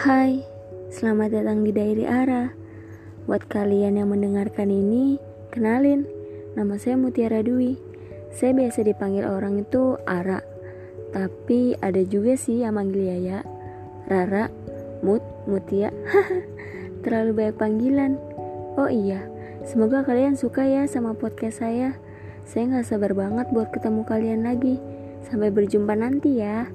Hai, selamat datang di Diary Ara. Buat kalian yang mendengarkan ini, kenalin, nama saya Mutiara Dwi. Saya biasa dipanggil orang itu Ara. Tapi ada juga sih yang manggil Yaya, Rara, Mut, Mutia. Terlalu banyak panggilan. Oh iya, semoga kalian suka ya sama podcast saya. Saya nggak sabar banget buat ketemu kalian lagi. Sampai berjumpa nanti ya.